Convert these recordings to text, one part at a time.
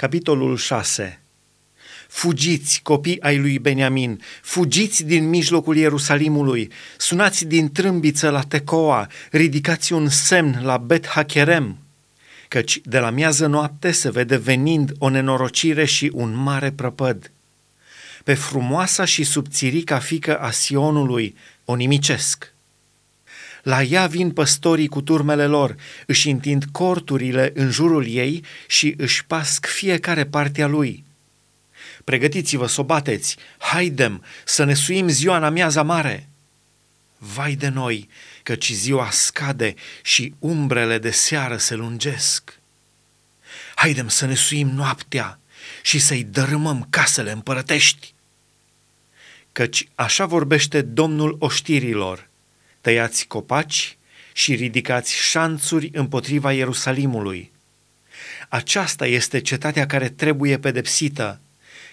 Capitolul 6 Fugiți, copii ai lui Beniamin, fugiți din mijlocul Ierusalimului, sunați din trâmbiță la Tecoa, ridicați un semn la Bet Hacherem, căci de la miază noapte se vede venind o nenorocire și un mare prăpăd. Pe frumoasa și subțirica fică a Sionului o nimicesc. La ea vin păstorii cu turmele lor, își întind corturile în jurul ei și își pasc fiecare partea lui. Pregătiți-vă să o bateți, haidem să ne suim ziua în amiaza mare. Vai de noi, căci ziua scade și umbrele de seară se lungesc. Haidem să ne suim noaptea și să-i dărâmăm casele împărătești. Căci așa vorbește Domnul oștirilor, tăiați copaci și ridicați șanțuri împotriva Ierusalimului. Aceasta este cetatea care trebuie pedepsită,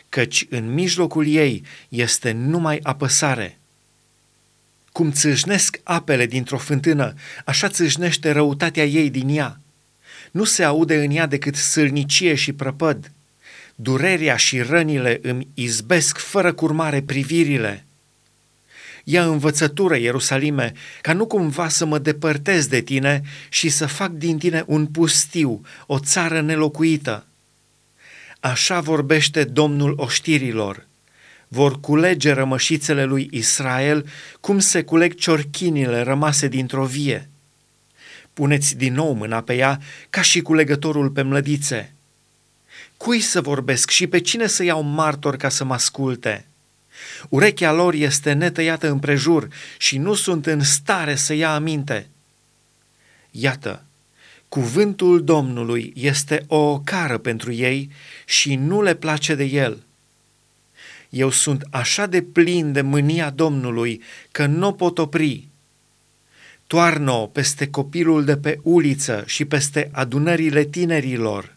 căci în mijlocul ei este numai apăsare. Cum țâșnesc apele dintr-o fântână, așa țâșnește răutatea ei din ea. Nu se aude în ea decât sâlnicie și prăpăd. Durerea și rănile îmi izbesc fără curmare privirile. Ia învățătură, Ierusalime, ca nu cumva să mă depărtez de tine și să fac din tine un pustiu, o țară nelocuită. Așa vorbește Domnul oștirilor. Vor culege rămășițele lui Israel cum se culeg ciorchinile rămase dintr-o vie. Puneți din nou mâna pe ea ca și culegătorul pe mlădițe. Cui să vorbesc și pe cine să iau martor ca să mă asculte?' Urechea lor este netăiată împrejur și nu sunt în stare să ia aminte. Iată, cuvântul Domnului este o ocară pentru ei și nu le place de el. Eu sunt așa de plin de mânia Domnului că nu pot opri. Toarnă peste copilul de pe uliță și peste adunările tinerilor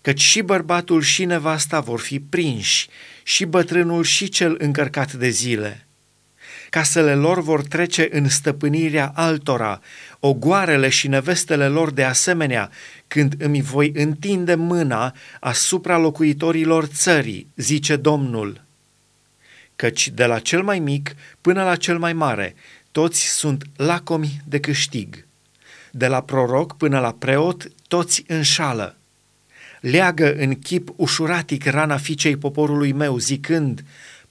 căci și bărbatul și nevasta vor fi prinși, și bătrânul și cel încărcat de zile. Casele lor vor trece în stăpânirea altora, ogoarele și nevestele lor de asemenea, când îmi voi întinde mâna asupra locuitorilor țării, zice Domnul. Căci de la cel mai mic până la cel mai mare, toți sunt lacomi de câștig. De la proroc până la preot, toți înșală leagă în chip ușuratic rana fiicei poporului meu, zicând,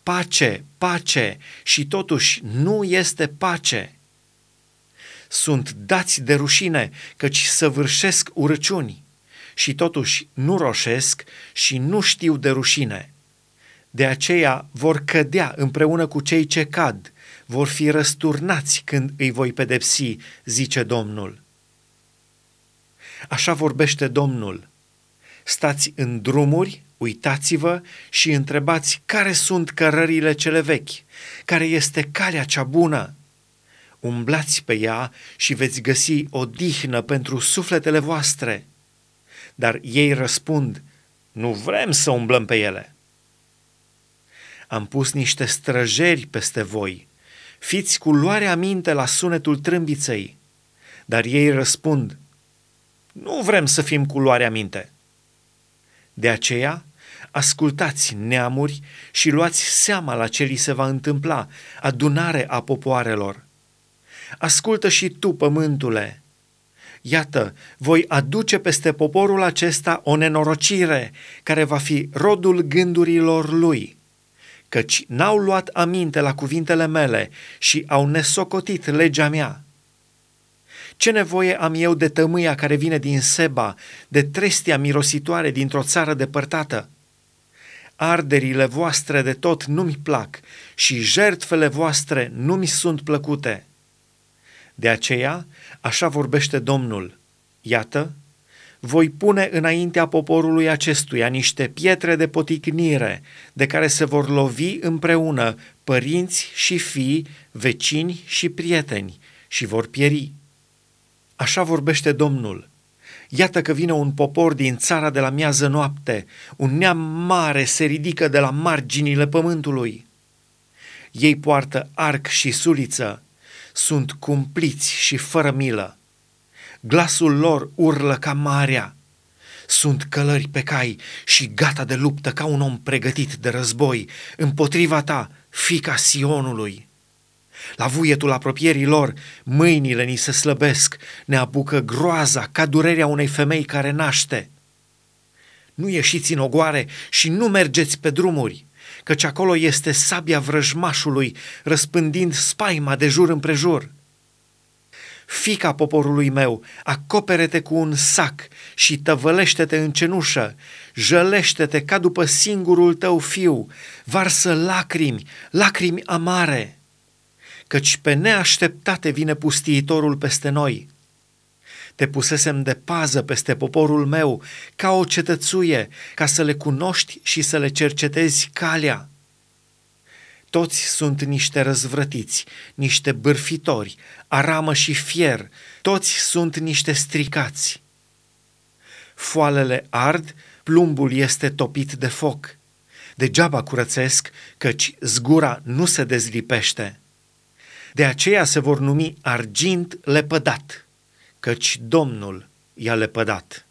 pace, pace, și totuși nu este pace. Sunt dați de rușine, căci săvârșesc urăciuni, și totuși nu roșesc și nu știu de rușine. De aceea vor cădea împreună cu cei ce cad, vor fi răsturnați când îi voi pedepsi, zice Domnul. Așa vorbește Domnul stați în drumuri, uitați-vă și întrebați care sunt cărările cele vechi, care este calea cea bună. Umblați pe ea și veți găsi o dihnă pentru sufletele voastre. Dar ei răspund, nu vrem să umblăm pe ele. Am pus niște străjeri peste voi, fiți cu luare aminte la sunetul trâmbiței. Dar ei răspund, nu vrem să fim cu luare aminte. De aceea, ascultați neamuri și luați seama la ce li se va întâmpla, adunare a popoarelor. Ascultă și tu, pământule. Iată, voi aduce peste poporul acesta o nenorocire care va fi rodul gândurilor lui, căci n-au luat aminte la cuvintele mele și au nesocotit legea mea. Ce nevoie am eu de tămâia care vine din Seba, de trestia mirositoare dintr-o țară depărtată? Arderile voastre de tot nu mi plac și jertfele voastre nu mi sunt plăcute. De aceea, așa vorbește Domnul, iată, voi pune înaintea poporului acestuia niște pietre de poticnire, de care se vor lovi împreună părinți și fii, vecini și prieteni, și vor pieri. Așa vorbește Domnul. Iată că vine un popor din țara de la miază noapte, un neam mare se ridică de la marginile pământului. Ei poartă arc și suliță, sunt cumpliți și fără milă. Glasul lor urlă ca marea, Sunt călări pe cai și gata de luptă ca un om pregătit de război împotriva ta, fica Sionului. La vuietul apropierii lor, mâinile ni se slăbesc, ne apucă groaza ca durerea unei femei care naște. Nu ieșiți în ogoare și nu mergeți pe drumuri, căci acolo este sabia vrăjmașului, răspândind spaima de jur împrejur. Fica poporului meu, acopere-te cu un sac și tăvălește-te în cenușă, jălește-te ca după singurul tău fiu, varsă lacrimi, lacrimi amare, căci pe neașteptate vine pustiitorul peste noi. Te pusesem de pază peste poporul meu, ca o cetățuie, ca să le cunoști și să le cercetezi calea. Toți sunt niște răzvrătiți, niște bârfitori, aramă și fier, toți sunt niște stricați. Foalele ard, plumbul este topit de foc. Degeaba curățesc, căci zgura nu se dezlipește. De aceea se vor numi argint lepădat, căci Domnul i-a lepădat.